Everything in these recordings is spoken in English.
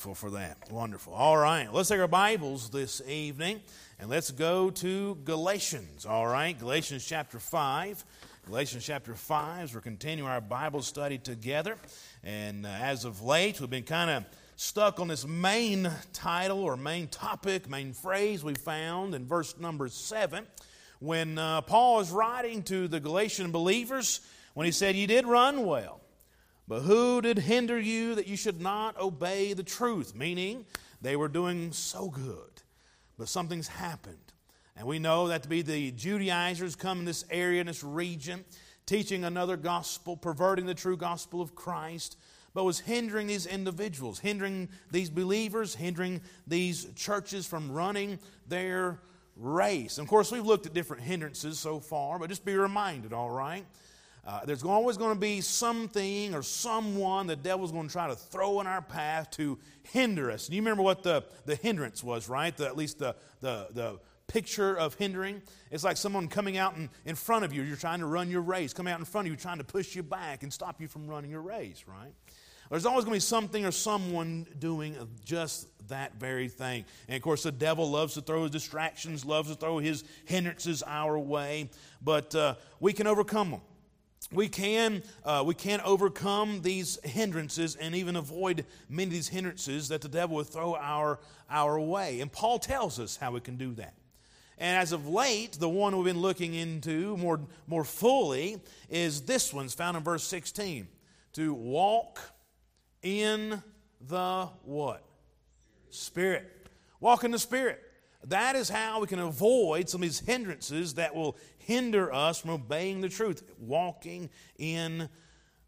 for that. Wonderful. All right, let's take our Bibles this evening and let's go to Galatians. All right, Galatians chapter 5. Galatians chapter 5, as we're continuing our Bible study together. And uh, as of late, we've been kind of stuck on this main title or main topic, main phrase we found in verse number 7 when uh, Paul is writing to the Galatian believers when he said, You did run well. But who did hinder you that you should not obey the truth? Meaning, they were doing so good, but something's happened. And we know that to be the Judaizers come in this area, in this region, teaching another gospel, perverting the true gospel of Christ, but was hindering these individuals, hindering these believers, hindering these churches from running their race. And of course, we've looked at different hindrances so far, but just be reminded, all right? Uh, there's always going to be something or someone the devil's going to try to throw in our path to hinder us. And you remember what the, the hindrance was, right? The, at least the, the, the picture of hindering. It's like someone coming out in, in front of you. You're trying to run your race, coming out in front of you, trying to push you back and stop you from running your race, right? There's always going to be something or someone doing just that very thing. And of course, the devil loves to throw his distractions, loves to throw his hindrances our way, but uh, we can overcome them we can, uh, we can overcome these hindrances and even avoid many of these hindrances that the devil would throw our, our way. And Paul tells us how we can do that. And as of late, the one we've been looking into more, more fully is this one. It's found in verse 16. To walk in the what? Spirit. Walk in the Spirit. That is how we can avoid some of these hindrances that will hinder us from obeying the truth, walking in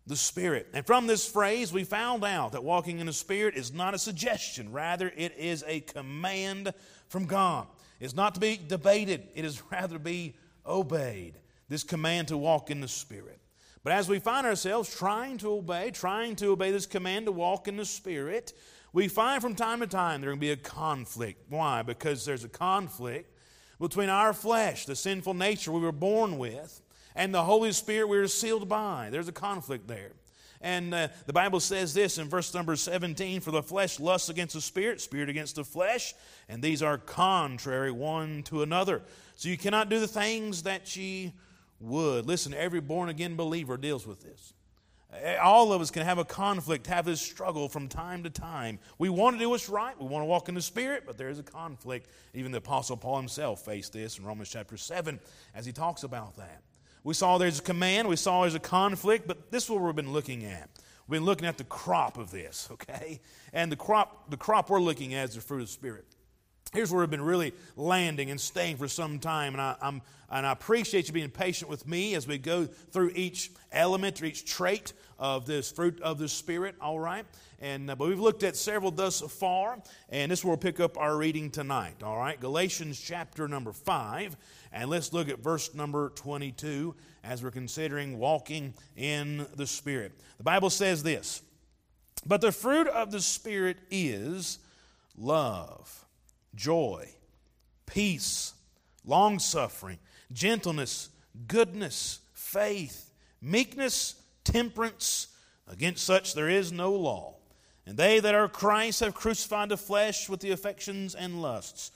the Spirit. And from this phrase, we found out that walking in the Spirit is not a suggestion, rather, it is a command from God. It's not to be debated, it is rather to be obeyed. This command to walk in the Spirit. But as we find ourselves trying to obey, trying to obey this command to walk in the Spirit, we find from time to time going to be a conflict. Why? Because there's a conflict between our flesh, the sinful nature we were born with, and the Holy Spirit we were sealed by. There's a conflict there. And uh, the Bible says this in verse number 17 For the flesh lusts against the spirit, spirit against the flesh, and these are contrary one to another. So you cannot do the things that ye would. Listen, every born again believer deals with this. Eh, all of us can have a conflict, have this struggle from time to time. We want to do what's right. We want to walk in the Spirit, but there is a conflict. Even the Apostle Paul himself faced this in Romans chapter 7 as he talks about that. We saw there's a command, we saw there's a conflict, but this is what we've been looking at. We've been looking at the crop of this, okay? And the crop, the crop we're looking at is the fruit of the Spirit. Here's where we've been really landing and staying for some time, and I, I'm, and I appreciate you being patient with me as we go through each element or each trait of this fruit of the Spirit, all right? And, uh, but we've looked at several thus far, and this we'll pick up our reading tonight, all right? Galatians chapter number 5, and let's look at verse number 22 as we're considering walking in the Spirit. The Bible says this But the fruit of the Spirit is love, joy, peace, long suffering, gentleness, goodness, faith, meekness, temperance. Against such there is no law. And they that are Christ have crucified the flesh with the affections and lusts.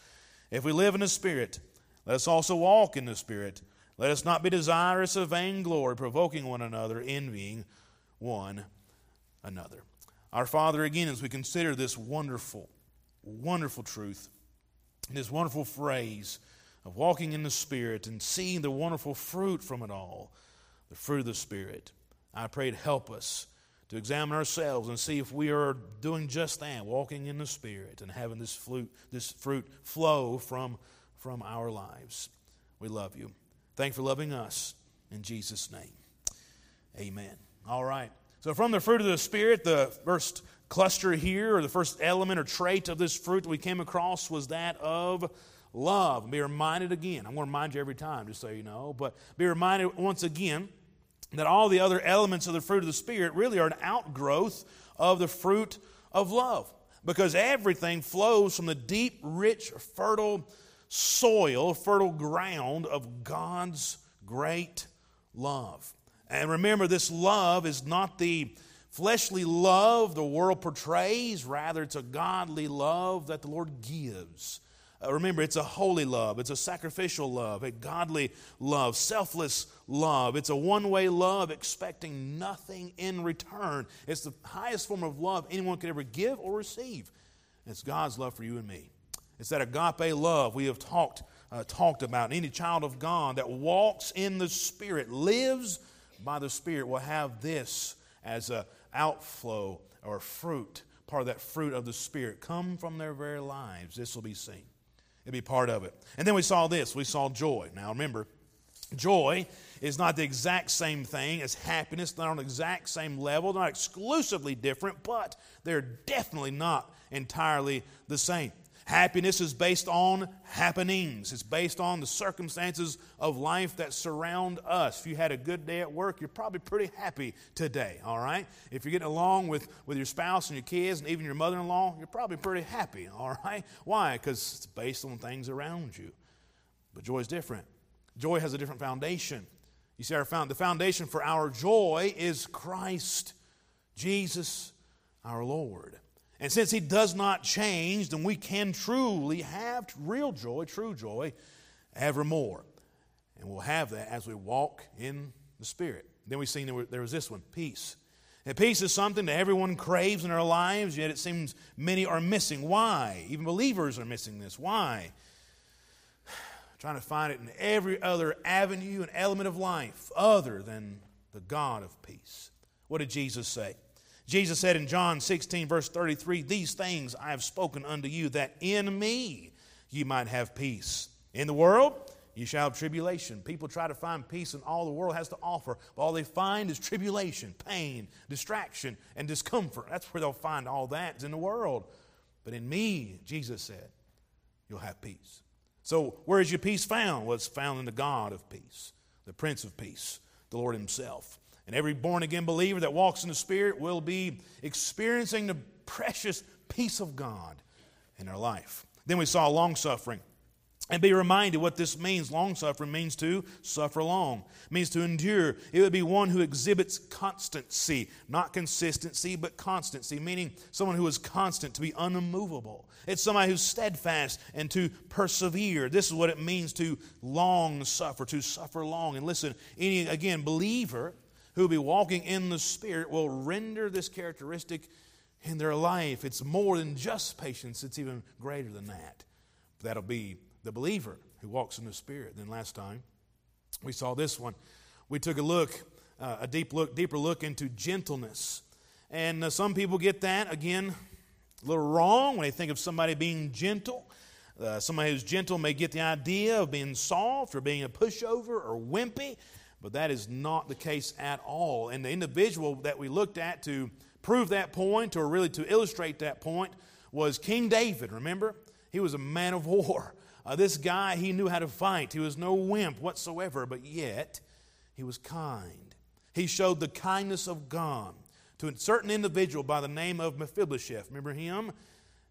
If we live in the Spirit, let us also walk in the Spirit. Let us not be desirous of vainglory, provoking one another, envying one another. Our Father, again, as we consider this wonderful, wonderful truth, this wonderful phrase of walking in the Spirit and seeing the wonderful fruit from it all, the fruit of the Spirit. I pray to help us to examine ourselves and see if we are doing just that, walking in the Spirit and having this fruit, this fruit flow from, from our lives. We love you. Thank you for loving us. In Jesus' name, amen. All right. So, from the fruit of the Spirit, the first cluster here, or the first element or trait of this fruit that we came across was that of love. Be reminded again. I'm going to remind you every time, just so you know, but be reminded once again that all the other elements of the fruit of the Spirit really are an outgrowth of the fruit of love. Because everything flows from the deep, rich, fertile soil, fertile ground of God's great love. And remember, this love is not the fleshly love the world portrays. Rather, it's a godly love that the Lord gives. Uh, remember, it's a holy love, it's a sacrificial love, a godly love, selfless love. It's a one way love expecting nothing in return. It's the highest form of love anyone could ever give or receive. It's God's love for you and me. It's that agape love we have talked, uh, talked about. Any child of God that walks in the Spirit, lives by the Spirit, will have this as an outflow or fruit, part of that fruit of the Spirit, come from their very lives. This will be seen. It'll be part of it. And then we saw this we saw joy. Now remember, joy is not the exact same thing as happiness, they're on the exact same level, they're not exclusively different, but they're definitely not entirely the same. Happiness is based on happenings. It's based on the circumstances of life that surround us. If you had a good day at work, you're probably pretty happy today, all right? If you're getting along with, with your spouse and your kids and even your mother in law, you're probably pretty happy, all right? Why? Because it's based on things around you. But joy is different. Joy has a different foundation. You see, our found, the foundation for our joy is Christ, Jesus, our Lord. And since He does not change, then we can truly have real joy, true joy, evermore. And we'll have that as we walk in the Spirit. Then we've seen there was this one peace. And peace is something that everyone craves in their lives, yet it seems many are missing. Why? Even believers are missing this. Why? Trying to find it in every other avenue and element of life other than the God of peace. What did Jesus say? Jesus said in John 16, verse 33, These things I have spoken unto you, that in me you might have peace. In the world, you shall have tribulation. People try to find peace in all the world has to offer, but all they find is tribulation, pain, distraction, and discomfort. That's where they'll find all that in the world. But in me, Jesus said, you'll have peace. So, where is your peace found? Well, it's found in the God of peace, the Prince of Peace, the Lord Himself. And every born again believer that walks in the Spirit will be experiencing the precious peace of God in their life. Then we saw long suffering. And be reminded what this means. Long suffering means to suffer long, it means to endure. It would be one who exhibits constancy, not consistency, but constancy, meaning someone who is constant, to be unmovable. It's somebody who's steadfast and to persevere. This is what it means to long suffer, to suffer long. And listen, any, again, believer who be walking in the Spirit will render this characteristic in their life. It's more than just patience, it's even greater than that. That'll be the believer who walks in the Spirit. Then last time, we saw this one. We took a look, uh, a deep look, deeper look into gentleness. And uh, some people get that, again, a little wrong when they think of somebody being gentle. Uh, somebody who's gentle may get the idea of being soft or being a pushover or wimpy. But that is not the case at all. And the individual that we looked at to prove that point, or really to illustrate that point, was King David. Remember? He was a man of war. Uh, this guy, he knew how to fight. He was no wimp whatsoever, but yet he was kind. He showed the kindness of God to a certain individual by the name of Mephibosheth. Remember him?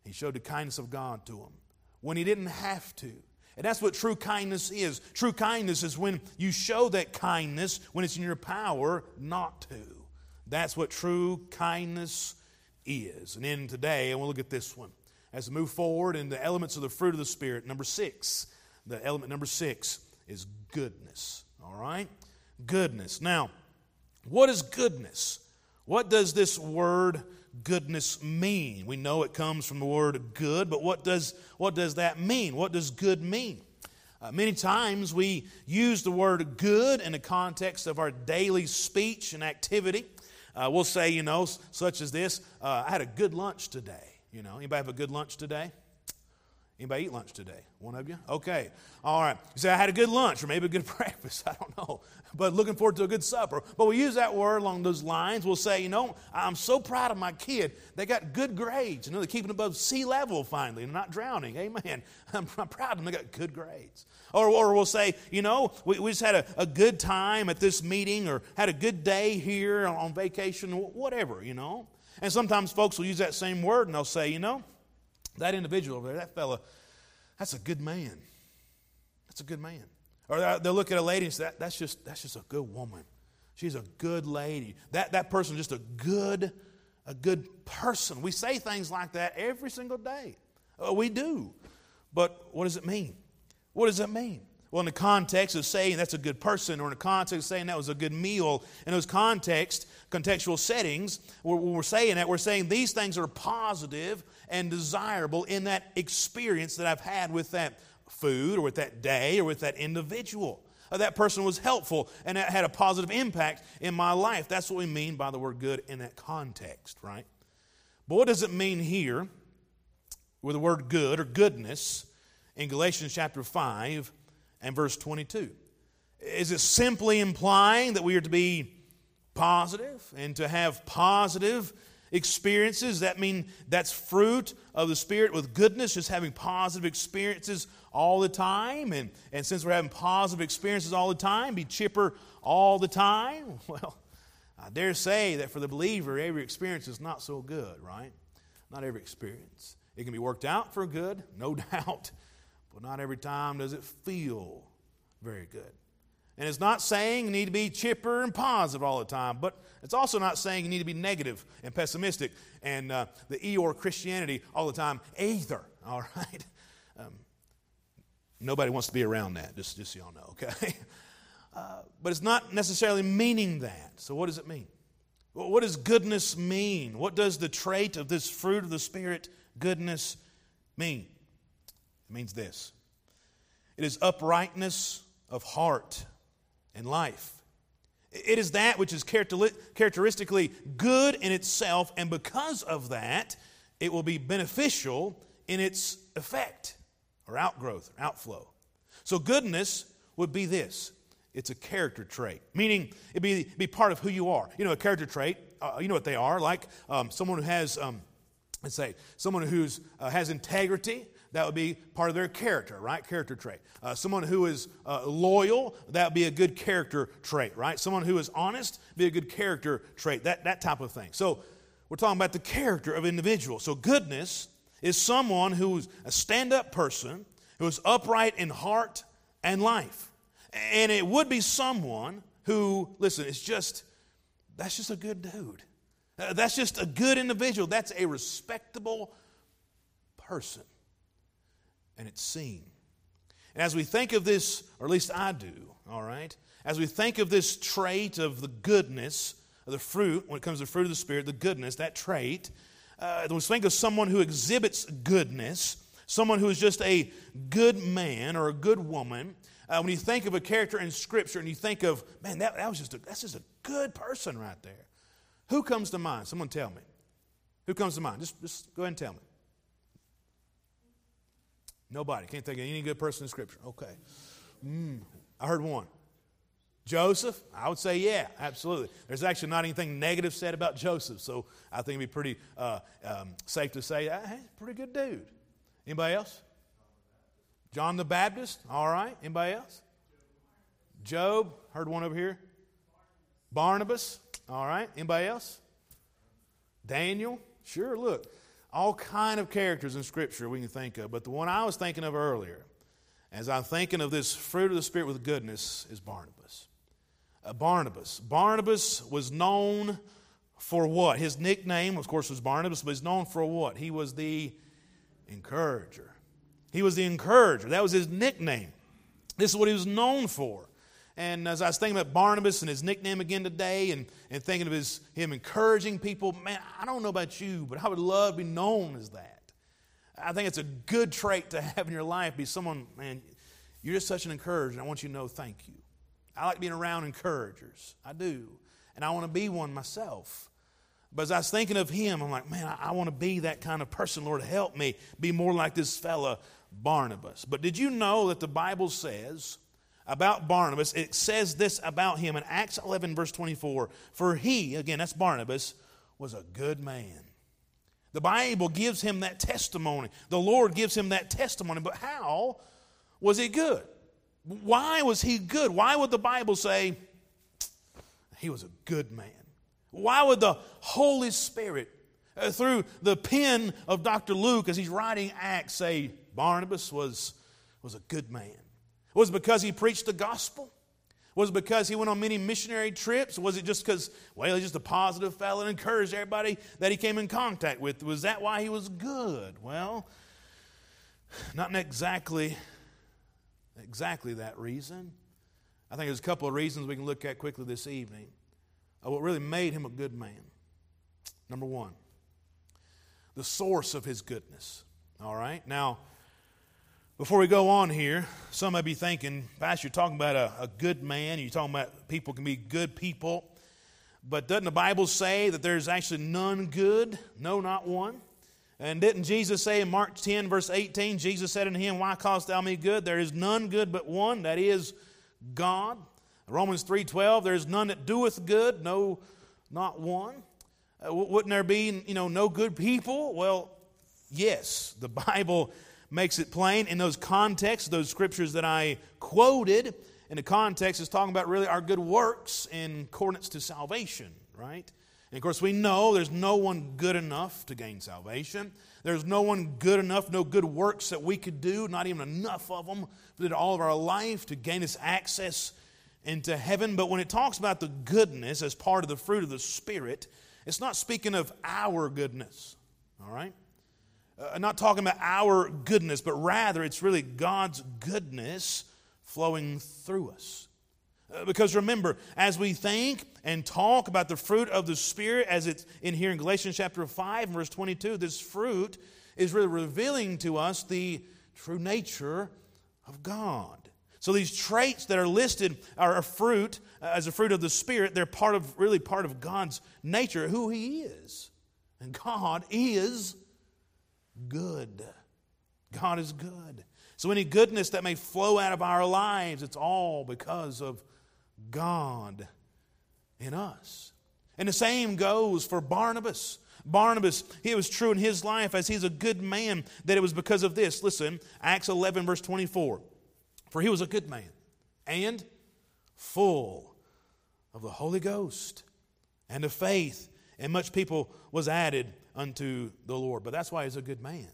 He showed the kindness of God to him when he didn't have to. And that's what true kindness is. True kindness is when you show that kindness when it's in your power not to. That's what true kindness is. And then today, I want to look at this one. As we move forward in the elements of the fruit of the Spirit, number six, the element number six is goodness. All right? Goodness. Now, what is goodness? What does this word goodness mean? We know it comes from the word good, but what does, what does that mean? What does good mean? Uh, many times we use the word good in the context of our daily speech and activity. Uh, we'll say, you know, such as this, uh, I had a good lunch today. You know, anybody have a good lunch today? Anybody eat lunch today? One of you? Okay. All right. You say, I had a good lunch or maybe a good breakfast. I don't know. But looking forward to a good supper. But we use that word along those lines. We'll say, you know, I'm so proud of my kid. They got good grades. You know, they're keeping above sea level finally and not drowning. Amen. I'm, I'm proud of them. They got good grades. Or, or we'll say, you know, we, we just had a, a good time at this meeting or had a good day here on, on vacation, whatever, you know. And sometimes folks will use that same word and they'll say, you know, that individual over there, that fella, that's a good man. That's a good man. Or they'll look at a lady and say, that, that's, just, that's just a good woman. She's a good lady. That, that person just a good, a good person. We say things like that every single day. Uh, we do. But what does it mean? What does it mean? Well, in the context of saying that's a good person, or in the context of saying that was a good meal, in those context, contextual settings, when we're saying that, we're saying these things are positive and desirable in that experience that I've had with that food, or with that day, or with that individual. Uh, that person was helpful and that had a positive impact in my life. That's what we mean by the word good in that context, right? But what does it mean here with the word good or goodness in Galatians chapter 5? and verse 22. Is it simply implying that we are to be positive and to have positive experiences? That mean that's fruit of the Spirit with goodness, just having positive experiences all the time? And, and since we're having positive experiences all the time, be chipper all the time? Well, I dare say that for the believer, every experience is not so good, right? Not every experience. It can be worked out for good, no doubt. But not every time does it feel very good. And it's not saying you need to be chipper and positive all the time, but it's also not saying you need to be negative and pessimistic and uh, the Eeyore Christianity all the time either. All right? Um, nobody wants to be around that, just, just so y'all know, okay? Uh, but it's not necessarily meaning that. So, what does it mean? What does goodness mean? What does the trait of this fruit of the Spirit, goodness, mean? It means this it is uprightness of heart and life. It is that which is characteristically good in itself, and because of that, it will be beneficial in its effect or outgrowth, or outflow. So, goodness would be this it's a character trait, meaning it be, be part of who you are. You know, a character trait, uh, you know what they are, like um, someone who has, um, let's say, someone who uh, has integrity, that would be part of their character, right? Character trait. Uh, someone who is uh, loyal, that would be a good character trait, right? Someone who is honest, be a good character trait, that, that type of thing. So we're talking about the character of individual. So goodness is someone who's a stand up person, who is upright in heart and life. And it would be someone who, listen, it's just, that's just a good dude. Uh, that's just a good individual. That's a respectable person and it's seen. And as we think of this, or at least I do, all right, as we think of this trait of the goodness, of the fruit, when it comes to the fruit of the Spirit, the goodness, that trait, uh, we think of someone who exhibits goodness, someone who is just a good man or a good woman. Uh, when you think of a character in Scripture and you think of, man, that, that was just a, that's just a good person right there. Who comes to mind? Someone tell me. Who comes to mind? Just, just go ahead and tell me. Nobody. Can't think of any good person in Scripture. Okay. Mm, I heard one. Joseph? I would say, yeah, absolutely. There's actually not anything negative said about Joseph, so I think it'd be pretty uh, um, safe to say, ah, hey, pretty good dude. Anybody else? John the Baptist? All right. Anybody else? Job? Heard one over here. Barnabas? All right. Anybody else? Daniel? Sure, look all kind of characters in Scripture we can think of, but the one I was thinking of earlier, as I'm thinking of this fruit of the Spirit with goodness, is Barnabas. Uh, Barnabas. Barnabas was known for what? His nickname, of course, was Barnabas, but he's known for what? He was the encourager. He was the encourager. That was his nickname. This is what he was known for. And as I was thinking about Barnabas and his nickname again today and, and thinking of his, him encouraging people, man, I don't know about you, but I would love to be known as that. I think it's a good trait to have in your life, be someone, man, you're just such an encourager. I want you to know thank you. I like being around encouragers. I do. And I want to be one myself. But as I was thinking of him, I'm like, man, I, I want to be that kind of person. Lord, help me be more like this fella, Barnabas. But did you know that the Bible says about Barnabas, it says this about him in Acts 11, verse 24 For he, again, that's Barnabas, was a good man. The Bible gives him that testimony. The Lord gives him that testimony. But how was he good? Why was he good? Why would the Bible say he was a good man? Why would the Holy Spirit, uh, through the pen of Dr. Luke, as he's writing Acts, say Barnabas was, was a good man? Was it because he preached the gospel? Was it because he went on many missionary trips? Was it just because, well, he's just a positive fellow and encouraged everybody that he came in contact with? Was that why he was good? Well, not exactly, exactly that reason. I think there's a couple of reasons we can look at quickly this evening of what really made him a good man. Number one, the source of his goodness. All right? Now, before we go on here, some may be thinking, Pastor, you're talking about a, a good man. You're talking about people can be good people. But doesn't the Bible say that there's actually none good? No, not one. And didn't Jesus say in Mark 10, verse 18, Jesus said unto him, Why callest thou me good? There is none good but one, that is God. Romans 3.12, there is none that doeth good, no, not one. Uh, wouldn't there be, you know, no good people? Well, yes. The Bible makes it plain in those contexts, those scriptures that I quoted. In the context, is talking about really our good works in accordance to salvation, right? And of course, we know there's no one good enough to gain salvation. There's no one good enough, no good works that we could do, not even enough of them, for all of our life to gain us access into heaven. But when it talks about the goodness as part of the fruit of the Spirit, it's not speaking of our goodness, all right? Uh, not talking about our goodness, but rather it's really God's goodness flowing through us. Uh, because remember, as we think and talk about the fruit of the Spirit, as it's in here in Galatians chapter 5, verse 22, this fruit is really revealing to us the true nature of God. So these traits that are listed are a fruit, uh, as a fruit of the Spirit, they're part of, really part of God's nature, who He is. And God is good. God is good. So, any goodness that may flow out of our lives, it's all because of God in us. And the same goes for Barnabas. Barnabas, it was true in his life as he's a good man that it was because of this. Listen, Acts 11, verse 24. For he was a good man and full of the Holy Ghost and of faith, and much people was added unto the Lord. But that's why he's a good man.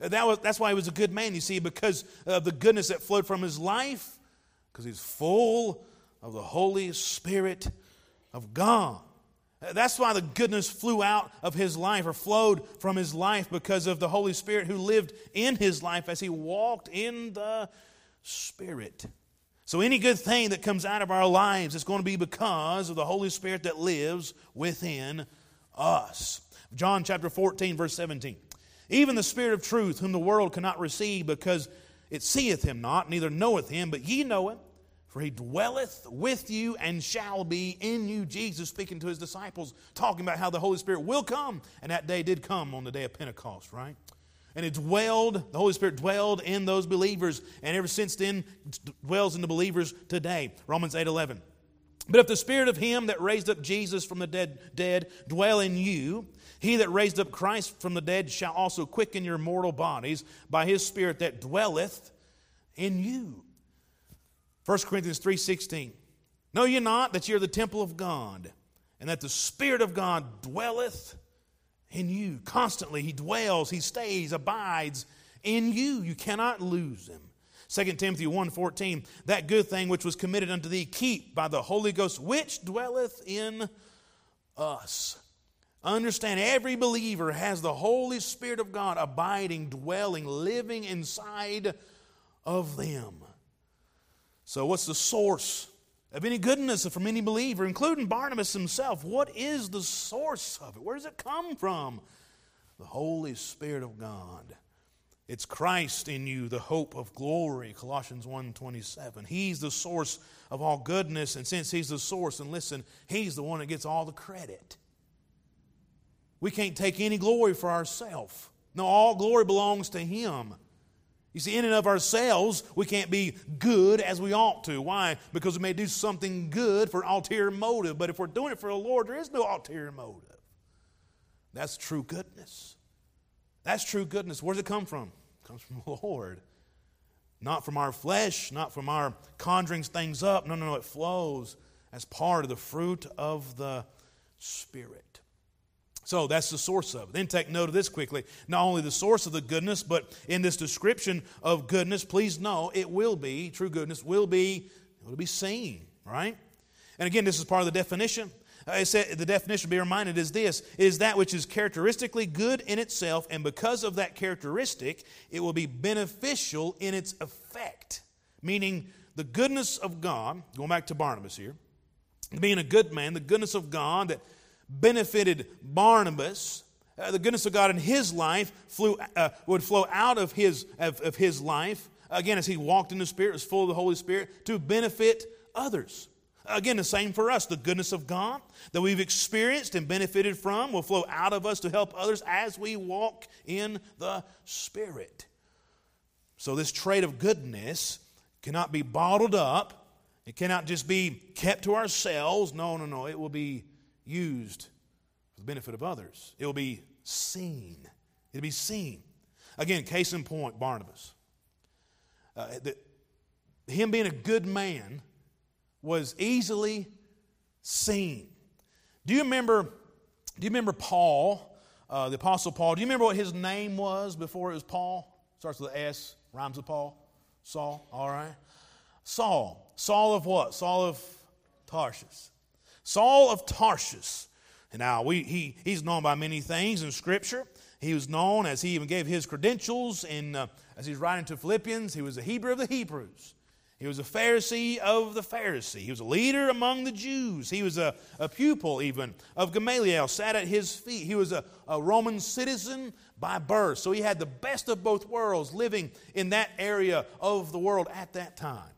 That was, that's why he was a good man, you see, because of the goodness that flowed from his life, because he's full of the Holy Spirit of God. That's why the goodness flew out of his life or flowed from his life because of the Holy Spirit who lived in his life as he walked in the Spirit. So, any good thing that comes out of our lives is going to be because of the Holy Spirit that lives within us. John chapter 14, verse 17. Even the Spirit of truth, whom the world cannot receive, because it seeth him not, neither knoweth him, but ye know him, for he dwelleth with you and shall be in you. Jesus speaking to his disciples, talking about how the Holy Spirit will come, and that day did come on the day of Pentecost, right? And it dwelled, the Holy Spirit dwelled in those believers, and ever since then dwells in the believers today. Romans 8 11. But if the spirit of him that raised up Jesus from the dead, dead dwell in you, he that raised up Christ from the dead shall also quicken your mortal bodies by his spirit that dwelleth in you. 1 Corinthians 3:16. Know ye not that ye are the temple of God, and that the Spirit of God dwelleth in you? Constantly he dwells, he stays, abides in you. You cannot lose him. 2 Timothy 1:14 That good thing which was committed unto thee keep by the Holy Ghost which dwelleth in us. Understand, every believer has the Holy Spirit of God abiding, dwelling, living inside of them. So, what's the source of any goodness from any believer, including Barnabas himself? What is the source of it? Where does it come from? The Holy Spirit of God. It's Christ in you, the hope of glory, Colossians 1:27. He's the source of all goodness, and since he's the source, and listen, he's the one that gets all the credit. We can't take any glory for ourselves. No, all glory belongs to Him. You see, in and of ourselves, we can't be good as we ought to. Why? Because we may do something good for an ulterior motive. But if we're doing it for the Lord, there is no ulterior motive. That's true goodness. That's true goodness. Where does it come from? It comes from the Lord. Not from our flesh, not from our conjuring things up. No, no, no. It flows as part of the fruit of the Spirit. So that's the source of it. Then take note of this quickly. Not only the source of the goodness, but in this description of goodness, please know it will be, true goodness will be, It'll be seen, right? And again, this is part of the definition. Uh, said, the definition, be reminded, is this is that which is characteristically good in itself, and because of that characteristic, it will be beneficial in its effect. Meaning, the goodness of God, going back to Barnabas here, being a good man, the goodness of God that benefited Barnabas, uh, the goodness of God in his life flew, uh, would flow out of his, of, of his life, again, as he walked in the Spirit, was full of the Holy Spirit, to benefit others. Again, the same for us. The goodness of God that we've experienced and benefited from will flow out of us to help others as we walk in the Spirit. So, this trait of goodness cannot be bottled up. It cannot just be kept to ourselves. No, no, no. It will be used for the benefit of others. It will be seen. It'll be seen. Again, case in point, Barnabas. Uh, the, him being a good man was easily seen. Do you remember, do you remember Paul, uh, the Apostle Paul? Do you remember what his name was before it was Paul? Starts with S, rhymes with Paul. Saul, all right. Saul. Saul of what? Saul of Tarsus. Saul of Tarsus. Now we, he, he's known by many things in Scripture. He was known as he even gave his credentials in, uh, as he's writing to Philippians. He was a Hebrew of the Hebrews. He was a Pharisee of the Pharisee. He was a leader among the Jews. He was a, a pupil, even, of Gamaliel, sat at his feet. He was a, a Roman citizen by birth. So he had the best of both worlds living in that area of the world at that time.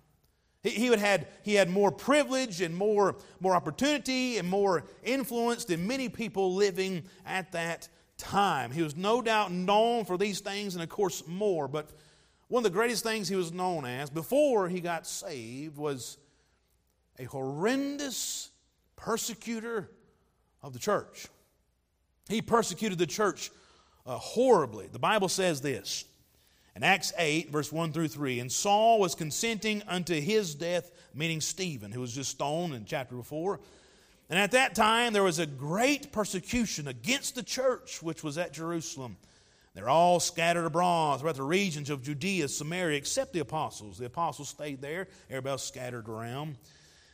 He, he, had, he had more privilege and more, more opportunity and more influence than many people living at that time. He was no doubt known for these things and, of course, more. But one of the greatest things he was known as before he got saved was a horrendous persecutor of the church. He persecuted the church uh, horribly. The Bible says this in Acts 8, verse 1 through 3 And Saul was consenting unto his death, meaning Stephen, who was just stoned in chapter before. And at that time there was a great persecution against the church which was at Jerusalem. They're all scattered abroad throughout the regions of Judea, Samaria, except the apostles. The apostles stayed there, everybody else scattered around.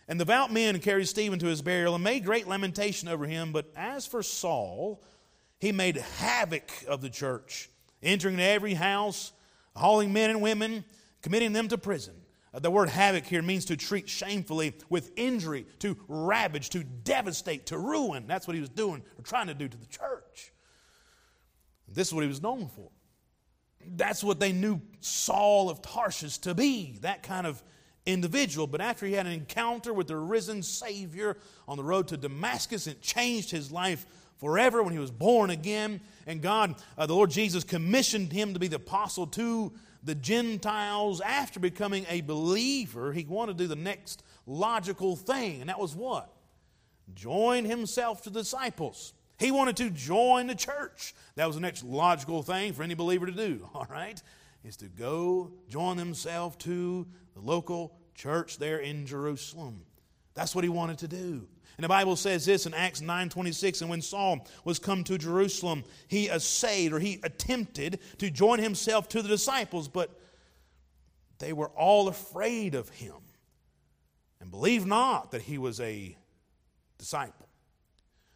And the devout men carried Stephen to his burial and made great lamentation over him. But as for Saul, he made havoc of the church, entering every house, hauling men and women, committing them to prison. Uh, the word havoc here means to treat shamefully with injury, to ravage, to devastate, to ruin. That's what he was doing or trying to do to the church. This is what he was known for. That's what they knew Saul of Tarsus to be, that kind of individual. But after he had an encounter with the risen Savior on the road to Damascus, it changed his life forever when he was born again. And God, uh, the Lord Jesus, commissioned him to be the apostle to the Gentiles. After becoming a believer, he wanted to do the next logical thing, and that was what? Join himself to the disciples. He wanted to join the church. That was the next logical thing for any believer to do, all right? Is to go join himself to the local church there in Jerusalem. That's what he wanted to do. And the Bible says this in Acts 9:26, and when Saul was come to Jerusalem, he essayed or he attempted to join himself to the disciples, but they were all afraid of him and believed not that he was a disciple.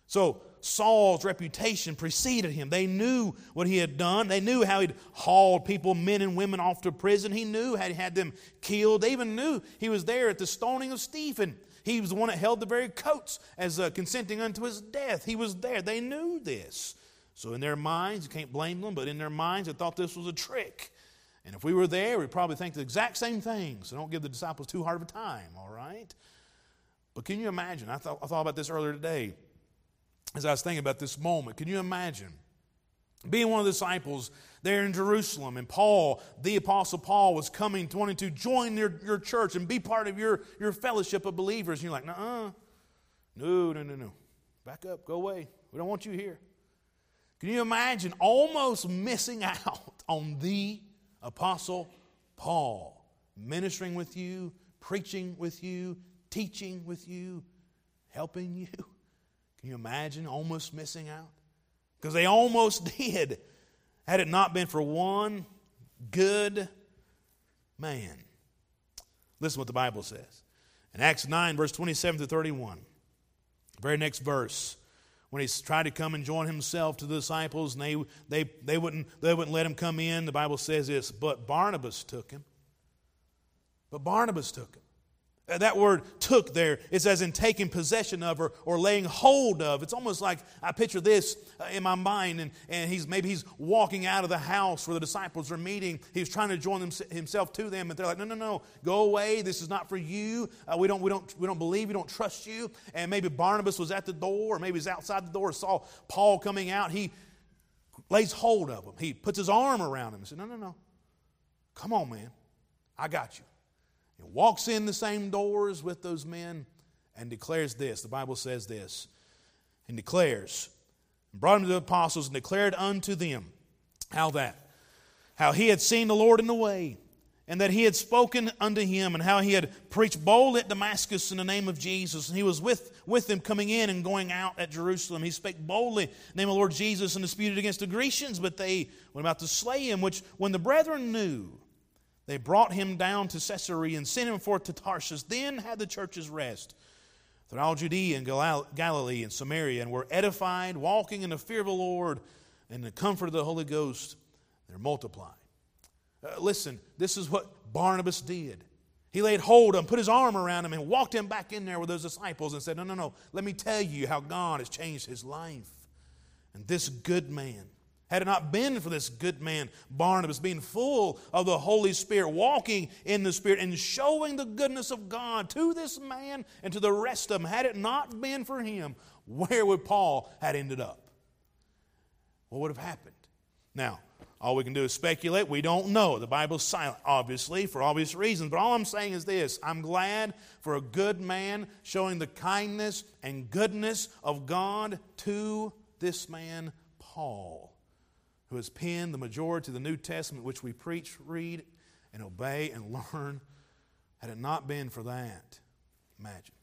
So Saul's reputation preceded him. They knew what he had done. They knew how he'd hauled people, men and women, off to prison. He knew how he had them killed. They even knew he was there at the stoning of Stephen. He was the one that held the very coats as uh, consenting unto his death. He was there. They knew this. So, in their minds, you can't blame them, but in their minds, they thought this was a trick. And if we were there, we'd probably think the exact same thing. So, don't give the disciples too hard of a time, all right? But can you imagine? I thought, I thought about this earlier today as I was thinking about this moment. Can you imagine being one of the disciples there in Jerusalem and Paul, the Apostle Paul, was coming, wanting to join your, your church and be part of your, your fellowship of believers? And you're like, uh no, no, no, no. Back up, go away. We don't want you here. Can you imagine almost missing out on the Apostle Paul ministering with you, preaching with you, teaching with you, helping you? Can you imagine almost missing out? Because they almost did, had it not been for one good man. Listen what the Bible says. In Acts 9, verse 27 to 31, very next verse, when he tried to come and join himself to the disciples, and they, they, they, wouldn't, they wouldn't let him come in, the Bible says this, but Barnabas took him. But Barnabas took him. Uh, that word took there is as in taking possession of or, or laying hold of. It's almost like I picture this uh, in my mind, and, and he's maybe he's walking out of the house where the disciples are meeting. He's trying to join them, himself to them, and they're like, No, no, no, go away. This is not for you. Uh, we, don't, we, don't, we don't believe, we don't trust you. And maybe Barnabas was at the door, or maybe he's outside the door, saw Paul coming out. He lays hold of him, he puts his arm around him and said, No, no, no. Come on, man. I got you walks in the same doors with those men and declares this. The Bible says this and declares, brought him to the apostles and declared unto them how that, how he had seen the Lord in the way, and that he had spoken unto him, and how he had preached boldly at Damascus in the name of Jesus. And he was with, with them coming in and going out at Jerusalem. He spake boldly in the name of the Lord Jesus and disputed against the Grecians, but they went about to slay him, which when the brethren knew, they brought him down to Caesarea and sent him forth to Tarsus. Then had the churches rest throughout Judea and Galilee and Samaria, and were edified, walking in the fear of the Lord and the comfort of the Holy Ghost. They're multiplied. Uh, listen, this is what Barnabas did. He laid hold of him, put his arm around him, and walked him back in there with those disciples and said, No, no, no, let me tell you how God has changed his life. And this good man had it not been for this good man, Barnabas, being full of the Holy Spirit, walking in the Spirit, and showing the goodness of God to this man and to the rest of them, had it not been for him, where would Paul had ended up? What would have happened? Now, all we can do is speculate. We don't know. The Bible's silent, obviously, for obvious reasons. But all I'm saying is this I'm glad for a good man showing the kindness and goodness of God to this man, Paul who has penned the majority of the New Testament, which we preach, read, and obey and learn. Had it not been for that, imagine.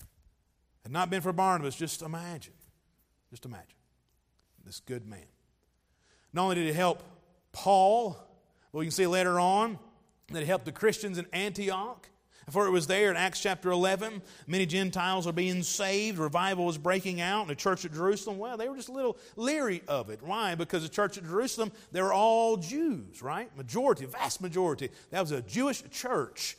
Had not been for Barnabas, just imagine. Just imagine. This good man. Not only did he help Paul, but we can see later on that he helped the Christians in Antioch. For it was there in Acts chapter 11, many Gentiles are being saved, revival was breaking out in the church at Jerusalem. Well, they were just a little leery of it. Why? Because the church at Jerusalem, they were all Jews, right? Majority, vast majority. That was a Jewish church.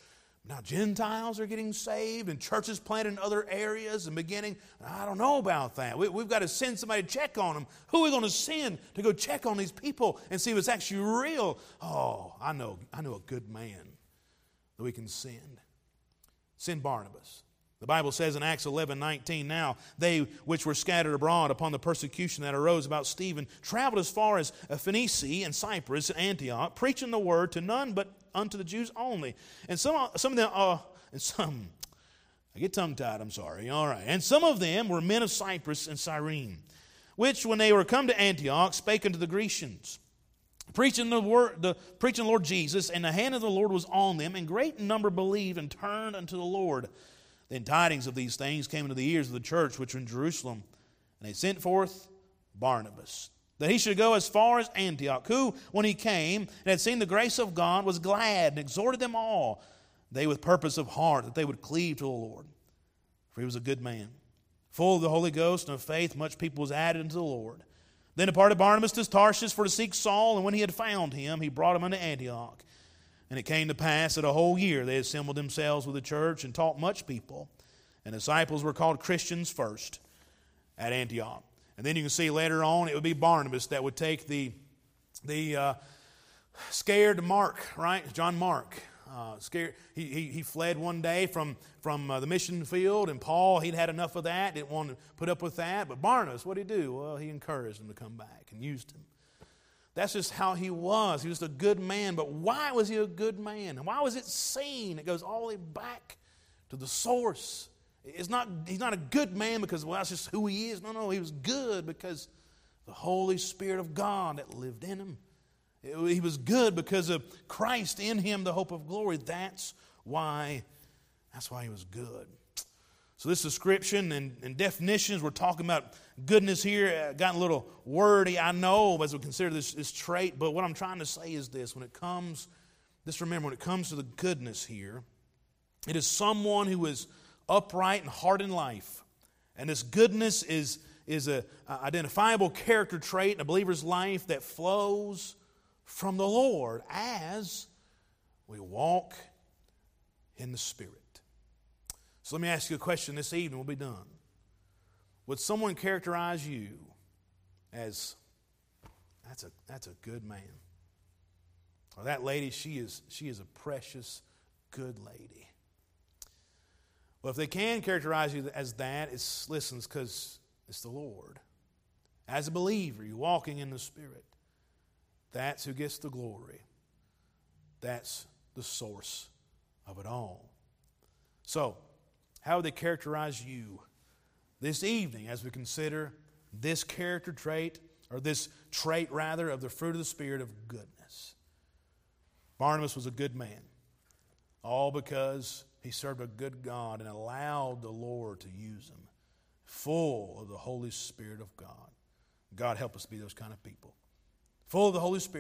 Now, Gentiles are getting saved and churches planted in other areas and beginning. I don't know about that. We, have got to send somebody to check on them. Who are we going to send to go check on these people and see if it's actually real? Oh, I know, I know a good man that we can send. Send Barnabas. The Bible says in Acts 11 19, now they which were scattered abroad upon the persecution that arose about Stephen traveled as far as Phoenicia and Cyprus and Antioch, preaching the word to none but unto the Jews only. And some, some of them, uh, and some, I get tongue tied, I'm sorry. All right. And some of them were men of Cyprus and Cyrene, which when they were come to Antioch spake unto the Grecians preaching the word, the preaching the Lord Jesus, and the hand of the Lord was on them, and great number believed and turned unto the Lord. Then tidings of these things came into the ears of the church which were in Jerusalem, and they sent forth Barnabas, that he should go as far as Antioch, who, when he came and had seen the grace of God, was glad and exhorted them all, they with purpose of heart, that they would cleave to the Lord. For he was a good man, full of the Holy Ghost and of faith, much people was added unto the Lord. Then departed Barnabas to Tarsus for to seek Saul, and when he had found him, he brought him unto Antioch. And it came to pass that a whole year they assembled themselves with the church and taught much people. And disciples were called Christians first at Antioch. And then you can see later on it would be Barnabas that would take the, the uh, scared Mark, right? John Mark, uh, scared. He, he, he, fled one day from, from uh, the mission field, and Paul, he'd had enough of that, didn't want to put up with that. But Barnabas, what did he do? Well, he encouraged him to come back and used him. That's just how he was. He was a good man. But why was he a good man? And why was it seen? It goes all the way back to the source. It's not, he's not a good man because, well, that's just who he is. No, no, he was good because the Holy Spirit of God that lived in him. He was good because of Christ in him, the hope of glory. That's why, that's why he was good. So this description and, and definitions, we're talking about goodness here. Uh, got a little wordy, I know, as we consider this, this trait. But what I'm trying to say is this: when it comes, just remember, when it comes to the goodness here, it is someone who is upright and hard in life. And this goodness is, is an identifiable character trait in a believer's life that flows from the Lord as we walk in the Spirit. So let me ask you a question this evening, we'll be done. Would someone characterize you as that's a, that's a good man? Or that lady, she is, she is a precious, good lady. Well, if they can characterize you as that, it's listen, because it's the Lord. As a believer, you're walking in the Spirit. That's who gets the glory. That's the source of it all. So, how would they characterize you this evening as we consider this character trait, or this trait rather, of the fruit of the Spirit of goodness? Barnabas was a good man, all because he served a good God and allowed the Lord to use him, full of the Holy Spirit of God. God help us be those kind of people. Full of the Holy Spirit.